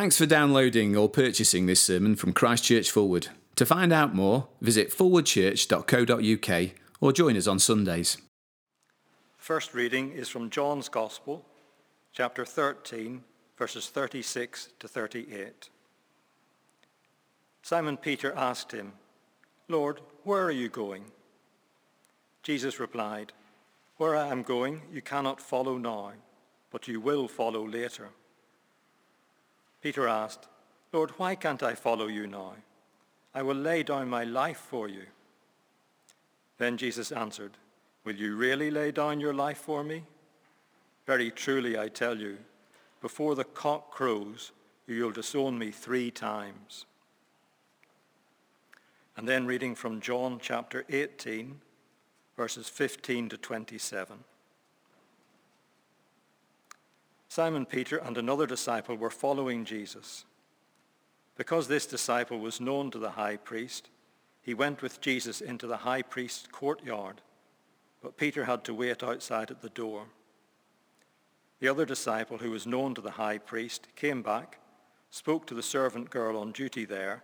Thanks for downloading or purchasing this sermon from Christchurch Forward. To find out more, visit forwardchurch.co.uk or join us on Sundays. First reading is from John's Gospel, chapter 13, verses 36 to 38. Simon Peter asked him, Lord, where are you going? Jesus replied, Where I am going, you cannot follow now, but you will follow later. Peter asked, Lord, why can't I follow you now? I will lay down my life for you. Then Jesus answered, Will you really lay down your life for me? Very truly I tell you, before the cock crows, you will disown me three times. And then reading from John chapter 18, verses 15 to 27. Simon Peter and another disciple were following Jesus. Because this disciple was known to the high priest, he went with Jesus into the high priest's courtyard, but Peter had to wait outside at the door. The other disciple, who was known to the high priest, came back, spoke to the servant girl on duty there,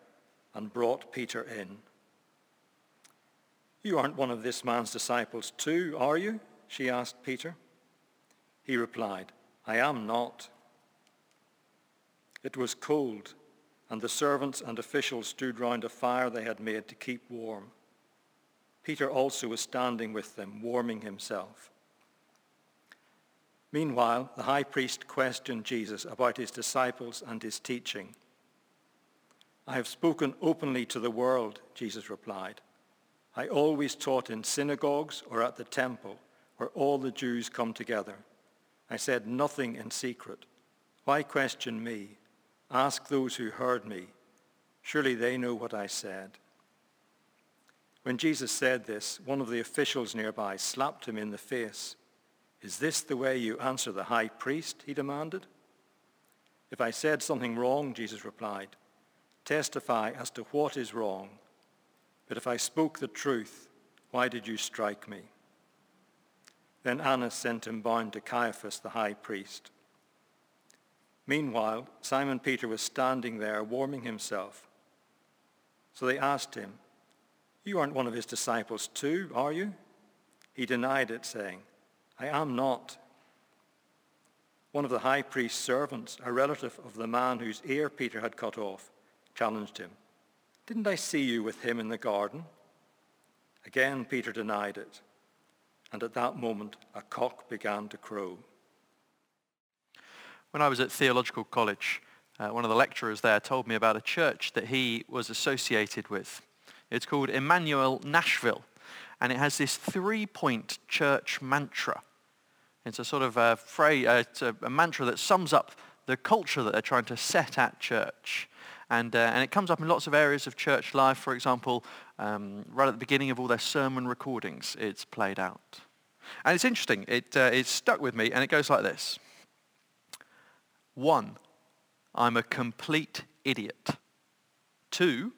and brought Peter in. You aren't one of this man's disciples too, are you? she asked Peter. He replied, I am not. It was cold, and the servants and officials stood round a fire they had made to keep warm. Peter also was standing with them, warming himself. Meanwhile, the high priest questioned Jesus about his disciples and his teaching. I have spoken openly to the world, Jesus replied. I always taught in synagogues or at the temple where all the Jews come together. I said nothing in secret. Why question me? Ask those who heard me. Surely they know what I said. When Jesus said this, one of the officials nearby slapped him in the face. Is this the way you answer the high priest? he demanded. If I said something wrong, Jesus replied, testify as to what is wrong. But if I spoke the truth, why did you strike me? Then Annas sent him bound to Caiaphas the high priest. Meanwhile, Simon Peter was standing there warming himself. So they asked him, You aren't one of his disciples too, are you? He denied it, saying, I am not. One of the high priest's servants, a relative of the man whose ear Peter had cut off, challenged him. Didn't I see you with him in the garden? Again, Peter denied it and at that moment a cock began to crow. When I was at theological college, uh, one of the lecturers there told me about a church that he was associated with. It's called Immanuel Nashville, and it has this three-point church mantra. It's a sort of a, phrase, uh, a, a mantra that sums up the culture that they're trying to set at church. And, uh, and it comes up in lots of areas of church life. For example, um, right at the beginning of all their sermon recordings, it's played out. And it's interesting. It, uh, it stuck with me, and it goes like this. One, I'm a complete idiot. Two,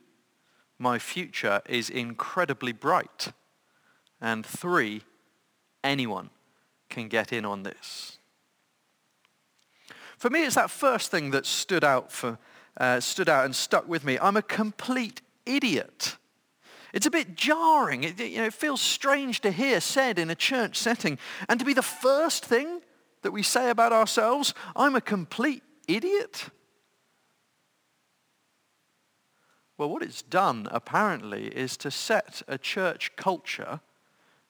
my future is incredibly bright. And three, anyone can get in on this. For me, it's that first thing that stood out, for, uh, stood out and stuck with me. I'm a complete idiot. It's a bit jarring. It, you know, it feels strange to hear said in a church setting. And to be the first thing that we say about ourselves, I'm a complete idiot. Well, what it's done, apparently, is to set a church culture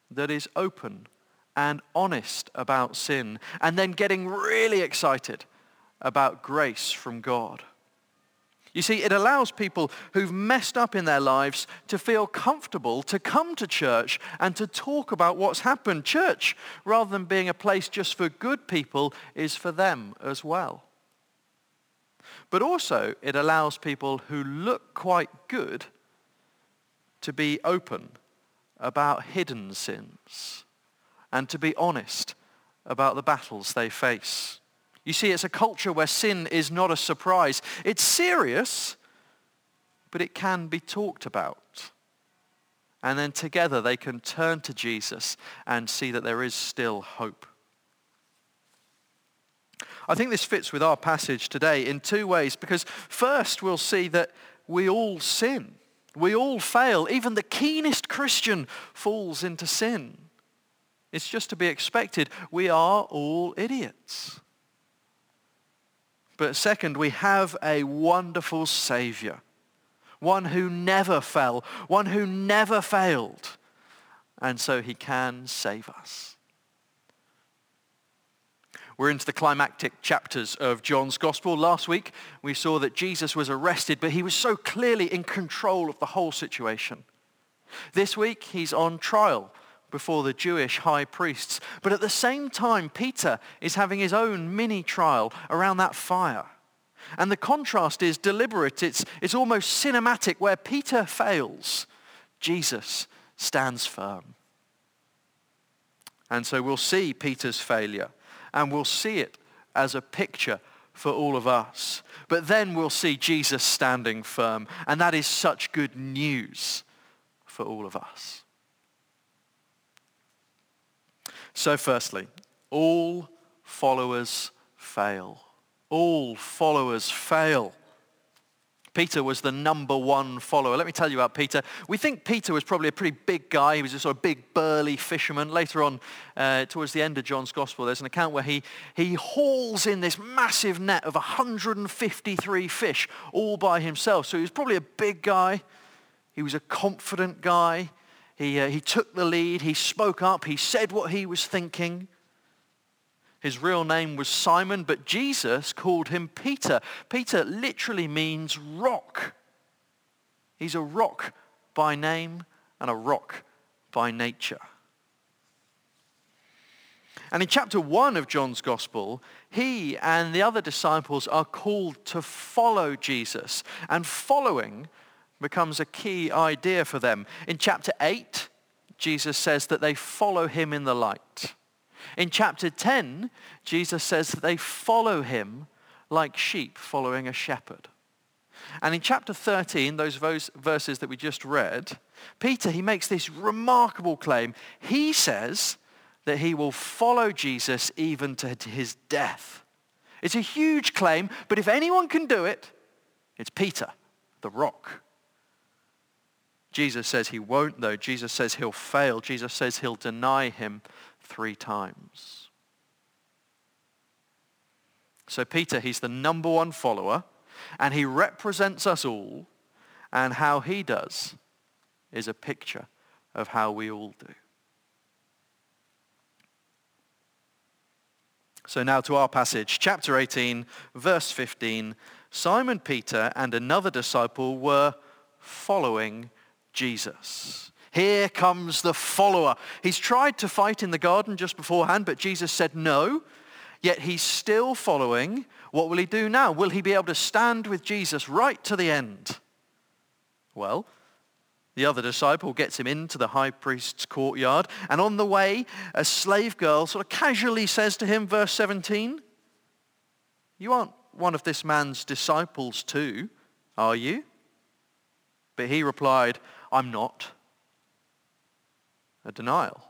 that is open and honest about sin and then getting really excited about grace from God. You see, it allows people who've messed up in their lives to feel comfortable to come to church and to talk about what's happened. Church, rather than being a place just for good people, is for them as well. But also, it allows people who look quite good to be open about hidden sins and to be honest about the battles they face. You see, it's a culture where sin is not a surprise. It's serious, but it can be talked about. And then together they can turn to Jesus and see that there is still hope. I think this fits with our passage today in two ways because first we'll see that we all sin. We all fail. Even the keenest Christian falls into sin. It's just to be expected. We are all idiots. But second, we have a wonderful Savior, one who never fell, one who never failed, and so he can save us. We're into the climactic chapters of John's Gospel. Last week, we saw that Jesus was arrested, but he was so clearly in control of the whole situation. This week, he's on trial before the Jewish high priests. But at the same time, Peter is having his own mini trial around that fire. And the contrast is deliberate. It's, it's almost cinematic. Where Peter fails, Jesus stands firm. And so we'll see Peter's failure and we'll see it as a picture for all of us. But then we'll see Jesus standing firm. And that is such good news for all of us. So firstly, all followers fail. All followers fail. Peter was the number one follower. Let me tell you about Peter. We think Peter was probably a pretty big guy. He was a sort of big, burly fisherman. Later on, uh, towards the end of John's Gospel, there's an account where he, he hauls in this massive net of 153 fish all by himself. So he was probably a big guy. He was a confident guy. He, uh, he took the lead. He spoke up. He said what he was thinking. His real name was Simon, but Jesus called him Peter. Peter literally means rock. He's a rock by name and a rock by nature. And in chapter 1 of John's Gospel, he and the other disciples are called to follow Jesus. And following becomes a key idea for them. In chapter 8, Jesus says that they follow him in the light. In chapter 10, Jesus says that they follow him like sheep following a shepherd. And in chapter 13, those verses that we just read, Peter, he makes this remarkable claim. He says that he will follow Jesus even to his death. It's a huge claim, but if anyone can do it, it's Peter, the rock. Jesus says he won't though. Jesus says he'll fail. Jesus says he'll deny him three times. So Peter, he's the number one follower, and he represents us all, and how he does is a picture of how we all do. So now to our passage, chapter 18, verse 15. Simon Peter and another disciple were following Jesus. Here comes the follower. He's tried to fight in the garden just beforehand, but Jesus said no. Yet he's still following. What will he do now? Will he be able to stand with Jesus right to the end? Well, the other disciple gets him into the high priest's courtyard, and on the way, a slave girl sort of casually says to him, verse 17, You aren't one of this man's disciples too, are you? But he replied, I'm not a denial.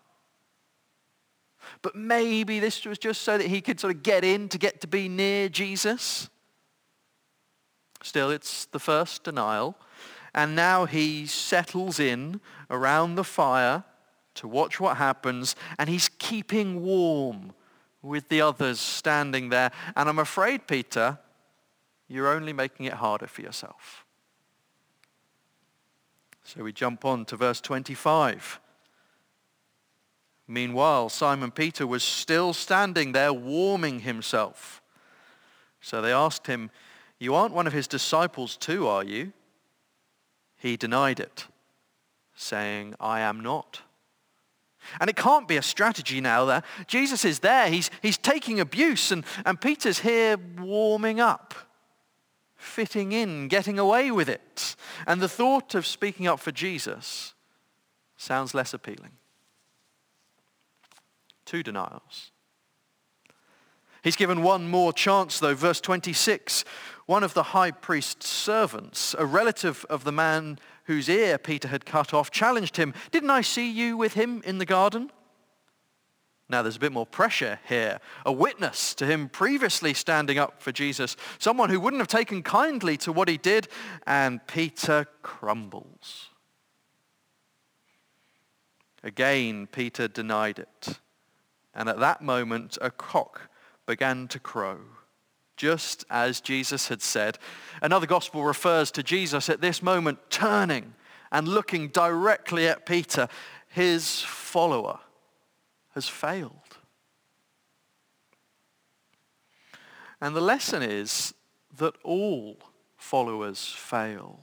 But maybe this was just so that he could sort of get in to get to be near Jesus. Still, it's the first denial. And now he settles in around the fire to watch what happens, and he's keeping warm with the others standing there. And I'm afraid, Peter, you're only making it harder for yourself. So we jump on to verse 25. Meanwhile, Simon Peter was still standing there warming himself. So they asked him, You aren't one of his disciples too, are you? He denied it, saying, I am not. And it can't be a strategy now that Jesus is there. He's, he's taking abuse and, and Peter's here warming up, fitting in, getting away with it. And the thought of speaking up for Jesus sounds less appealing two denials. He's given one more chance, though. Verse 26, one of the high priest's servants, a relative of the man whose ear Peter had cut off, challenged him, Didn't I see you with him in the garden? Now there's a bit more pressure here. A witness to him previously standing up for Jesus. Someone who wouldn't have taken kindly to what he did. And Peter crumbles. Again, Peter denied it. And at that moment, a cock began to crow, just as Jesus had said. Another gospel refers to Jesus at this moment turning and looking directly at Peter, his follower has failed. And the lesson is that all followers fail.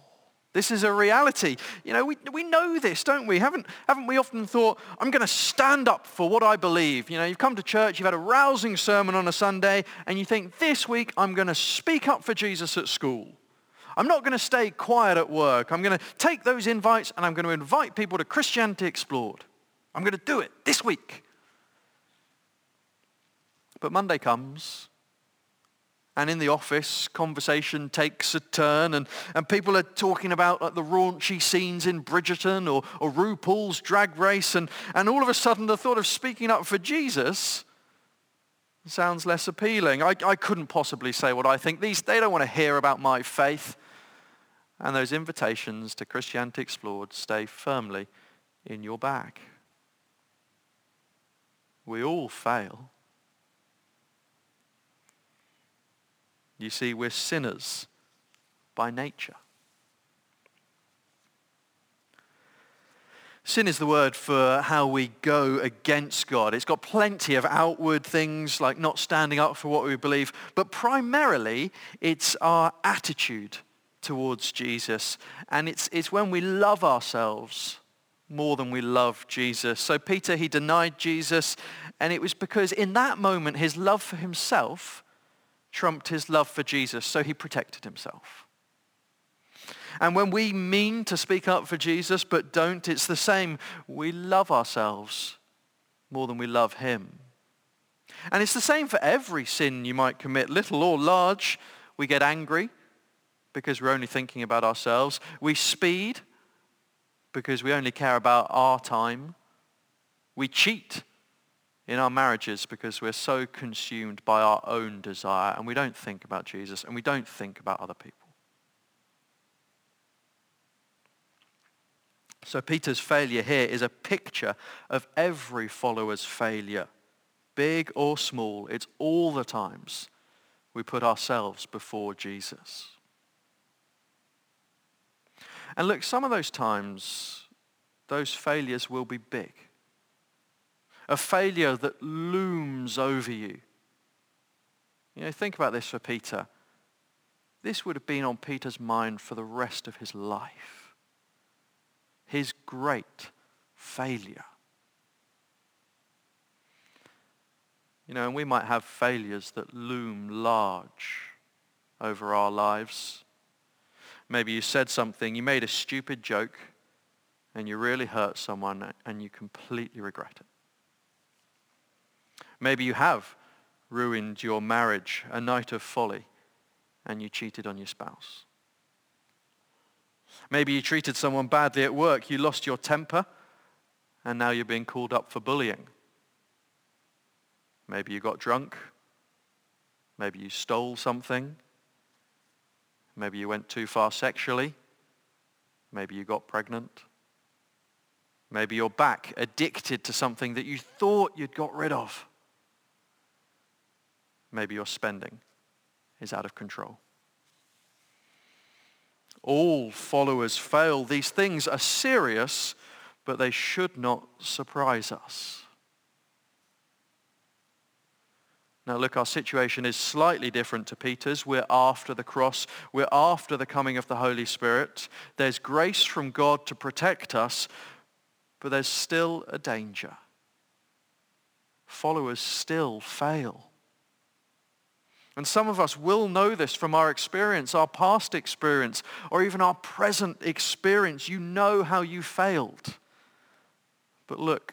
This is a reality. You know, we, we know this, don't we? Haven't, haven't we often thought, I'm going to stand up for what I believe? You know, you've come to church, you've had a rousing sermon on a Sunday, and you think, this week I'm going to speak up for Jesus at school. I'm not going to stay quiet at work. I'm going to take those invites and I'm going to invite people to Christianity Explored. I'm going to do it this week. But Monday comes, and in the office, conversation takes a turn, and, and people are talking about like, the raunchy scenes in Bridgerton or, or RuPaul's drag race, and, and all of a sudden the thought of speaking up for Jesus sounds less appealing. I, I couldn't possibly say what I think. These, they don't want to hear about my faith. And those invitations to Christianity Explored stay firmly in your back. We all fail. You see, we're sinners by nature. Sin is the word for how we go against God. It's got plenty of outward things like not standing up for what we believe, but primarily it's our attitude towards Jesus. And it's, it's when we love ourselves more than we love Jesus. So Peter, he denied Jesus, and it was because in that moment his love for himself trumped his love for Jesus, so he protected himself. And when we mean to speak up for Jesus but don't, it's the same. We love ourselves more than we love him. And it's the same for every sin you might commit, little or large. We get angry because we're only thinking about ourselves. We speed because we only care about our time. We cheat in our marriages because we're so consumed by our own desire and we don't think about Jesus and we don't think about other people. So Peter's failure here is a picture of every follower's failure, big or small. It's all the times we put ourselves before Jesus. And look, some of those times, those failures will be big a failure that looms over you. You know, think about this for Peter. This would have been on Peter's mind for the rest of his life. His great failure. You know, and we might have failures that loom large over our lives. Maybe you said something, you made a stupid joke, and you really hurt someone, and you completely regret it. Maybe you have ruined your marriage, a night of folly, and you cheated on your spouse. Maybe you treated someone badly at work, you lost your temper, and now you're being called up for bullying. Maybe you got drunk. Maybe you stole something. Maybe you went too far sexually. Maybe you got pregnant. Maybe you're back addicted to something that you thought you'd got rid of. Maybe your spending is out of control. All followers fail. These things are serious, but they should not surprise us. Now look, our situation is slightly different to Peter's. We're after the cross. We're after the coming of the Holy Spirit. There's grace from God to protect us, but there's still a danger. Followers still fail. And some of us will know this from our experience, our past experience, or even our present experience. You know how you failed. But look,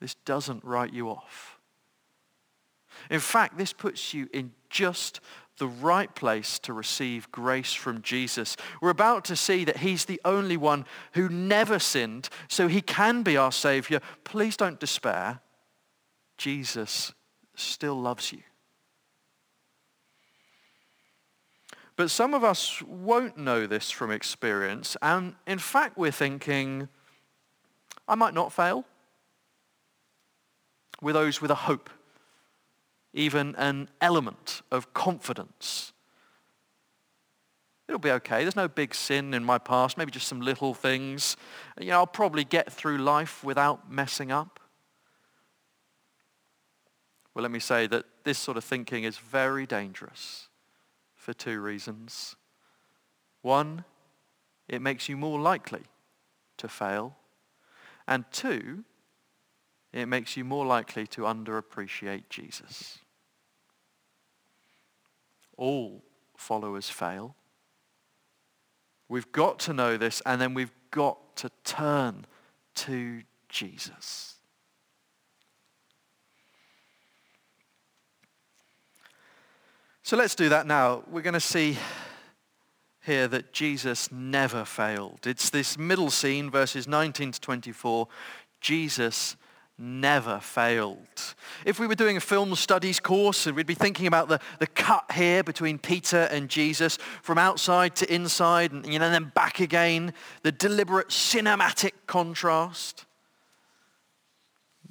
this doesn't write you off. In fact, this puts you in just the right place to receive grace from Jesus. We're about to see that he's the only one who never sinned, so he can be our Savior. Please don't despair. Jesus still loves you. But some of us won't know this from experience. And in fact, we're thinking, I might not fail. We're those with a hope, even an element of confidence. It'll be okay. There's no big sin in my past, maybe just some little things. You know, I'll probably get through life without messing up. Well, let me say that this sort of thinking is very dangerous for two reasons. One, it makes you more likely to fail. And two, it makes you more likely to underappreciate Jesus. All followers fail. We've got to know this, and then we've got to turn to Jesus. So let's do that now. We're going to see here that Jesus never failed. It's this middle scene, verses 19 to 24. Jesus never failed. If we were doing a film studies course, we'd be thinking about the, the cut here between Peter and Jesus from outside to inside and you know, then back again, the deliberate cinematic contrast.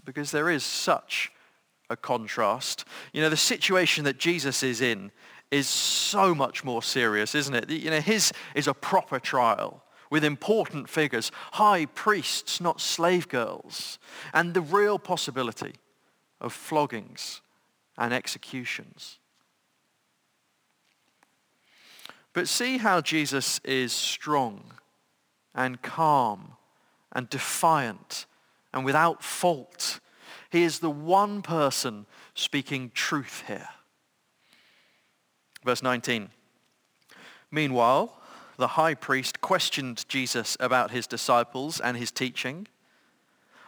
Because there is such a contrast. You know, the situation that Jesus is in is so much more serious, isn't it? You know, his is a proper trial with important figures, high priests, not slave girls, and the real possibility of floggings and executions. But see how Jesus is strong and calm and defiant and without fault he is the one person speaking truth here. Verse 19. Meanwhile, the high priest questioned Jesus about his disciples and his teaching.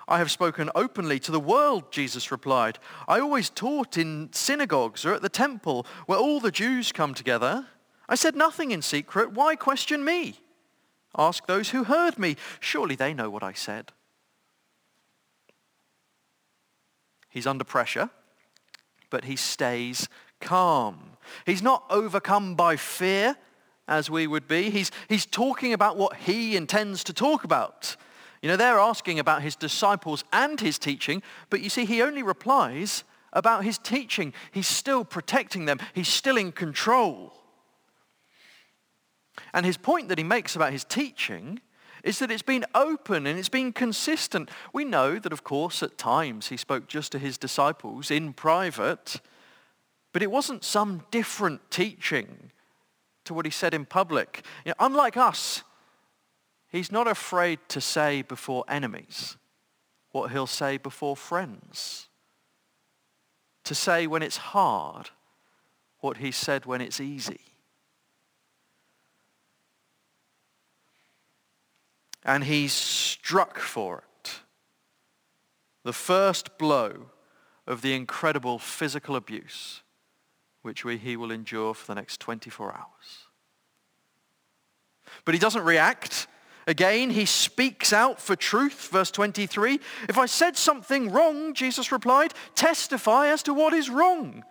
I have spoken openly to the world, Jesus replied. I always taught in synagogues or at the temple where all the Jews come together. I said nothing in secret. Why question me? Ask those who heard me. Surely they know what I said. He's under pressure, but he stays calm. He's not overcome by fear as we would be. He's, he's talking about what he intends to talk about. You know, they're asking about his disciples and his teaching, but you see, he only replies about his teaching. He's still protecting them. He's still in control. And his point that he makes about his teaching is that it's been open and it's been consistent. We know that, of course, at times he spoke just to his disciples in private, but it wasn't some different teaching to what he said in public. You know, unlike us, he's not afraid to say before enemies what he'll say before friends. To say when it's hard what he said when it's easy. And he's struck for it. The first blow of the incredible physical abuse which we, he will endure for the next 24 hours. But he doesn't react. Again, he speaks out for truth. Verse 23, if I said something wrong, Jesus replied, testify as to what is wrong.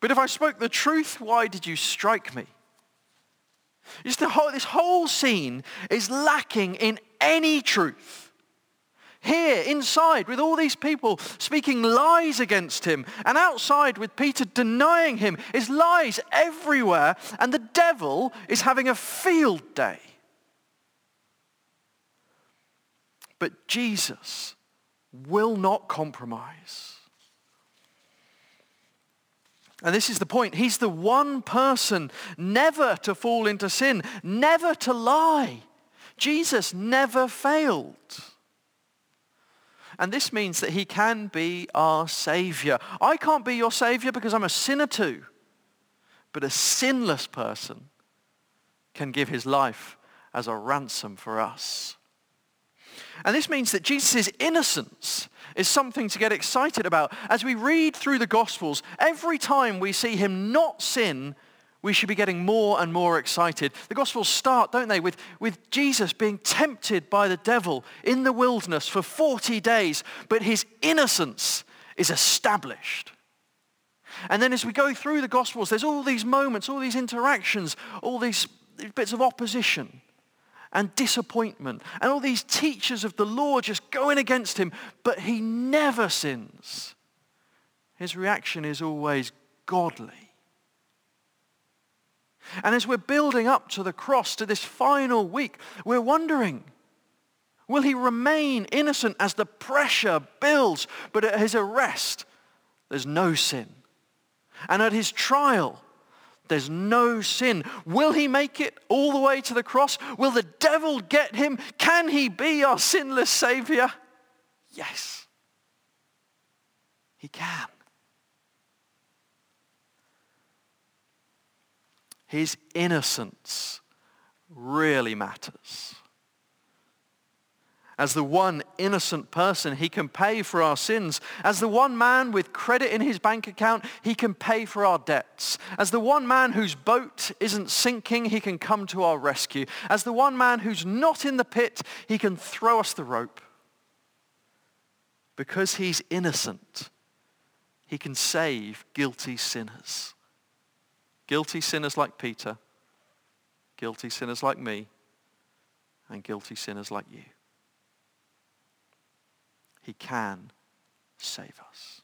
But if I spoke the truth, why did you strike me? Just the whole, this whole scene is lacking in any truth. Here, inside, with all these people speaking lies against him, and outside with Peter denying him, is lies everywhere, and the devil is having a field day. But Jesus will not compromise. And this is the point. He's the one person never to fall into sin, never to lie. Jesus never failed. And this means that he can be our Savior. I can't be your Savior because I'm a sinner too. But a sinless person can give his life as a ransom for us. And this means that Jesus' innocence is something to get excited about. As we read through the Gospels, every time we see him not sin, we should be getting more and more excited. The Gospels start, don't they, with, with Jesus being tempted by the devil in the wilderness for 40 days, but his innocence is established. And then as we go through the Gospels, there's all these moments, all these interactions, all these bits of opposition and disappointment, and all these teachers of the law just going against him, but he never sins. His reaction is always godly. And as we're building up to the cross, to this final week, we're wondering, will he remain innocent as the pressure builds? But at his arrest, there's no sin. And at his trial, there's no sin. Will he make it all the way to the cross? Will the devil get him? Can he be our sinless Savior? Yes, he can. His innocence really matters. As the one innocent person, he can pay for our sins. As the one man with credit in his bank account, he can pay for our debts. As the one man whose boat isn't sinking, he can come to our rescue. As the one man who's not in the pit, he can throw us the rope. Because he's innocent, he can save guilty sinners. Guilty sinners like Peter, guilty sinners like me, and guilty sinners like you. He can save us.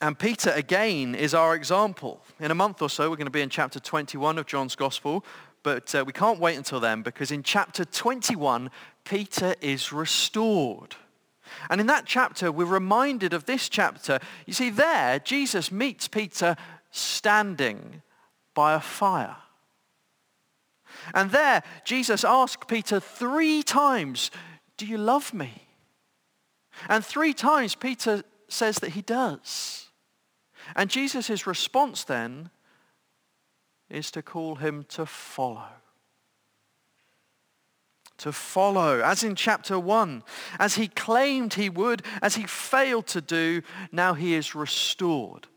And Peter, again, is our example. In a month or so, we're going to be in chapter 21 of John's Gospel, but uh, we can't wait until then because in chapter 21, Peter is restored. And in that chapter, we're reminded of this chapter. You see, there, Jesus meets Peter standing by a fire. And there, Jesus asked Peter three times, do you love me? And three times Peter says that he does. And Jesus' response then is to call him to follow. To follow, as in chapter 1, as he claimed he would, as he failed to do, now he is restored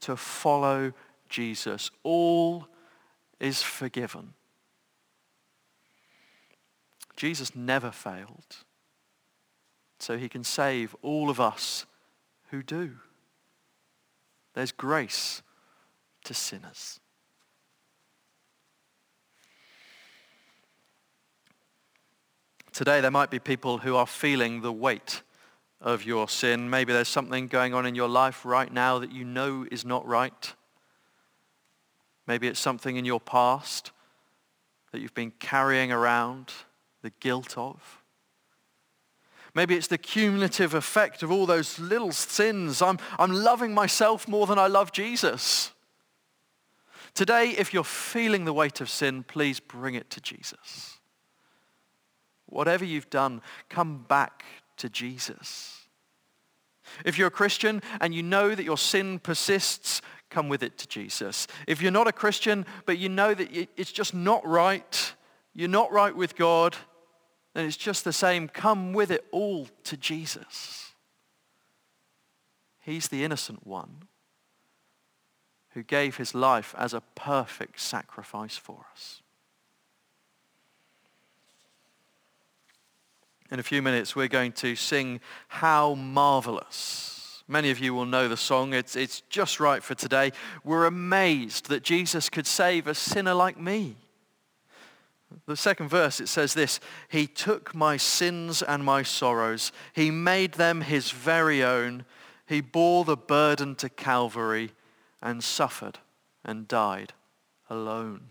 to follow Jesus. All is forgiven. Jesus never failed. So he can save all of us who do. There's grace to sinners. Today there might be people who are feeling the weight of your sin. Maybe there's something going on in your life right now that you know is not right. Maybe it's something in your past that you've been carrying around the guilt of. Maybe it's the cumulative effect of all those little sins. I'm, I'm loving myself more than I love Jesus. Today, if you're feeling the weight of sin, please bring it to Jesus. Whatever you've done, come back to Jesus. If you're a Christian and you know that your sin persists, come with it to Jesus. If you're not a Christian, but you know that it's just not right, you're not right with God, then it's just the same. Come with it all to Jesus. He's the innocent one who gave his life as a perfect sacrifice for us. In a few minutes, we're going to sing How Marvelous. Many of you will know the song. It's, it's just right for today. We're amazed that Jesus could save a sinner like me. The second verse, it says this, He took my sins and my sorrows. He made them his very own. He bore the burden to Calvary and suffered and died alone.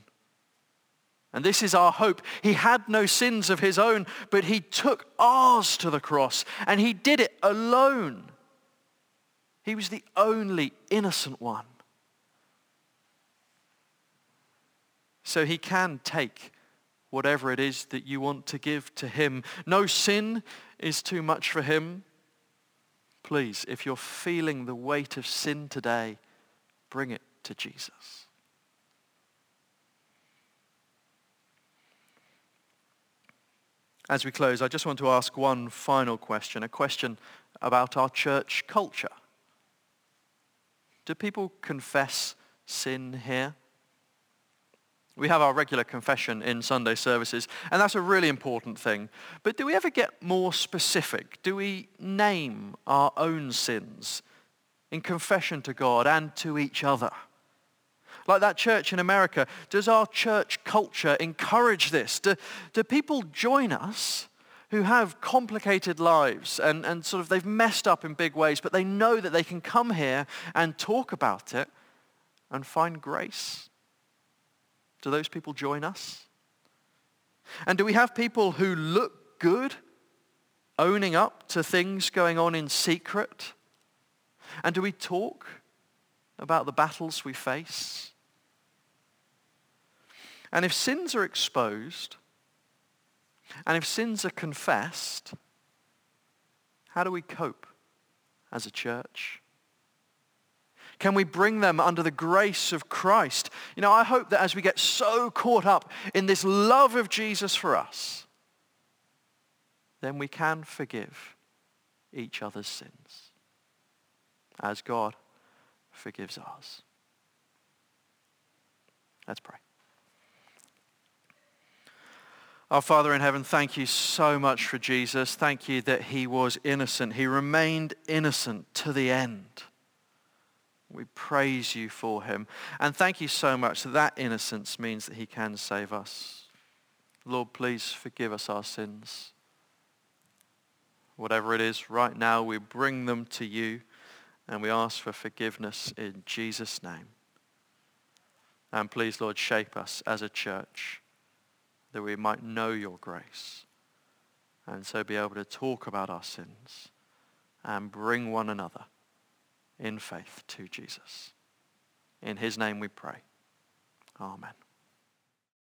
And this is our hope. He had no sins of his own, but he took ours to the cross and he did it alone. He was the only innocent one. So he can take whatever it is that you want to give to him. No sin is too much for him. Please, if you're feeling the weight of sin today, bring it to Jesus. As we close, I just want to ask one final question, a question about our church culture. Do people confess sin here? We have our regular confession in Sunday services, and that's a really important thing. But do we ever get more specific? Do we name our own sins in confession to God and to each other? Like that church in America, does our church culture encourage this? Do, do people join us who have complicated lives and, and sort of they've messed up in big ways, but they know that they can come here and talk about it and find grace? Do those people join us? And do we have people who look good, owning up to things going on in secret? And do we talk about the battles we face? And if sins are exposed, and if sins are confessed, how do we cope as a church? Can we bring them under the grace of Christ? You know, I hope that as we get so caught up in this love of Jesus for us, then we can forgive each other's sins as God forgives ours. Let's pray. Our Father in heaven, thank you so much for Jesus. Thank you that he was innocent. He remained innocent to the end. We praise you for him. And thank you so much that that innocence means that he can save us. Lord, please forgive us our sins. Whatever it is, right now we bring them to you and we ask for forgiveness in Jesus' name. And please, Lord, shape us as a church that we might know your grace and so be able to talk about our sins and bring one another in faith to Jesus. In his name we pray. Amen.